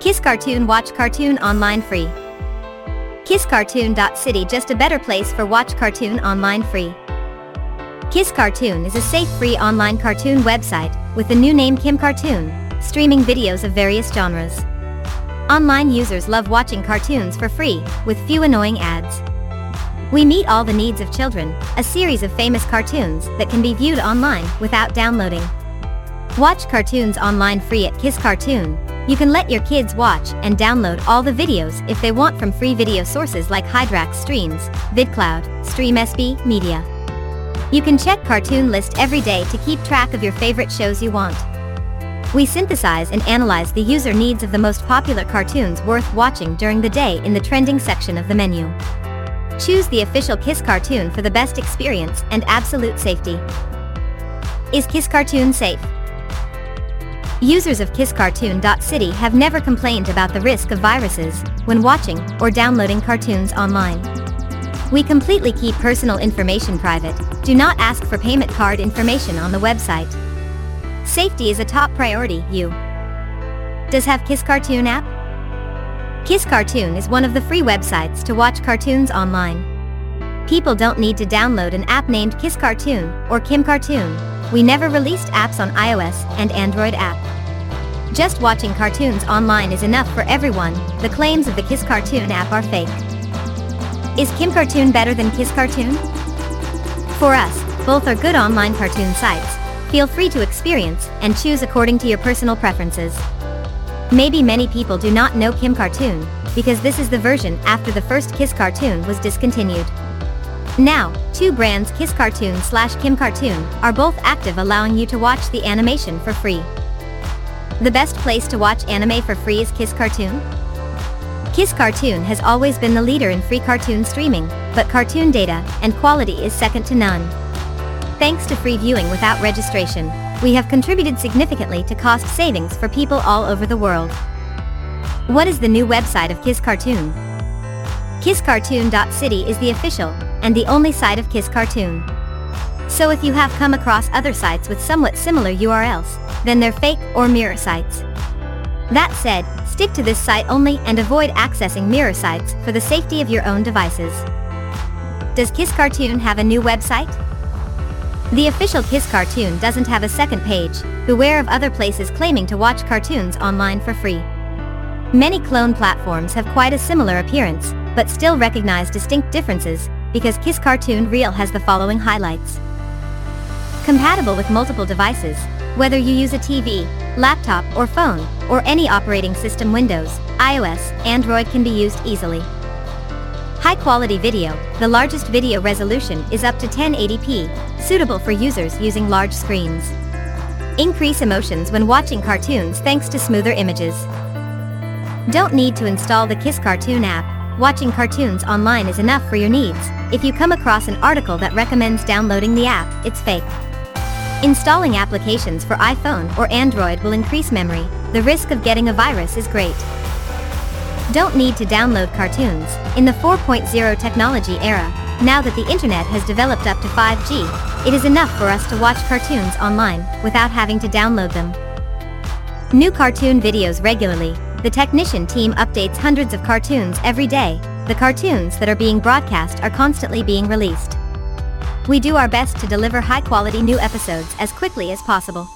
Kiss Cartoon Watch Cartoon Online Free. KissCartoon.city just a better place for watch cartoon online free. Kiss Cartoon is a safe free online cartoon website with the new name Kim Cartoon, streaming videos of various genres. Online users love watching cartoons for free, with few annoying ads. We meet all the needs of children, a series of famous cartoons that can be viewed online without downloading. Watch cartoons online free at Kiss Cartoon. You can let your kids watch and download all the videos if they want from free video sources like Hydrax Streams, VidCloud, StreamSB, Media. You can check Cartoon List every day to keep track of your favorite shows you want. We synthesize and analyze the user needs of the most popular cartoons worth watching during the day in the trending section of the menu. Choose the official Kiss Cartoon for the best experience and absolute safety. Is Kiss Cartoon safe? Users of KissCartoon.city have never complained about the risk of viruses when watching or downloading cartoons online. We completely keep personal information private, do not ask for payment card information on the website. Safety is a top priority, you. Does have Kiss Cartoon app? Kiss Cartoon is one of the free websites to watch cartoons online. People don't need to download an app named Kiss Cartoon or Kim Cartoon. We never released apps on iOS and Android app. Just watching cartoons online is enough for everyone. The claims of the Kiss Cartoon app are fake. Is Kim Cartoon better than Kiss Cartoon? For us, both are good online cartoon sites. Feel free to experience and choose according to your personal preferences. Maybe many people do not know Kim Cartoon, because this is the version after the first Kiss Cartoon was discontinued. Now, two brands Kiss Cartoon slash Kim Cartoon are both active allowing you to watch the animation for free. The best place to watch anime for free is Kiss Cartoon? Kiss Cartoon has always been the leader in free cartoon streaming, but cartoon data and quality is second to none. Thanks to free viewing without registration, we have contributed significantly to cost savings for people all over the world. What is the new website of Kiss Cartoon? KissCartoon.city is the official and the only site of Kiss Cartoon. So if you have come across other sites with somewhat similar URLs, then they're fake or mirror sites. That said, stick to this site only and avoid accessing mirror sites for the safety of your own devices. Does Kiss Cartoon have a new website? The official Kiss cartoon doesn't have a second page, beware of other places claiming to watch cartoons online for free. Many clone platforms have quite a similar appearance, but still recognize distinct differences, because Kiss Cartoon Real has the following highlights. Compatible with multiple devices, whether you use a TV, laptop or phone, or any operating system Windows, iOS, Android can be used easily. High quality video, the largest video resolution is up to 1080p, suitable for users using large screens. Increase emotions when watching cartoons thanks to smoother images. Don't need to install the Kiss Cartoon app, watching cartoons online is enough for your needs. If you come across an article that recommends downloading the app, it's fake. Installing applications for iPhone or Android will increase memory. The risk of getting a virus is great. Don't need to download cartoons. In the 4.0 technology era, now that the internet has developed up to 5G, it is enough for us to watch cartoons online without having to download them. New cartoon videos regularly. The technician team updates hundreds of cartoons every day. The cartoons that are being broadcast are constantly being released. We do our best to deliver high quality new episodes as quickly as possible.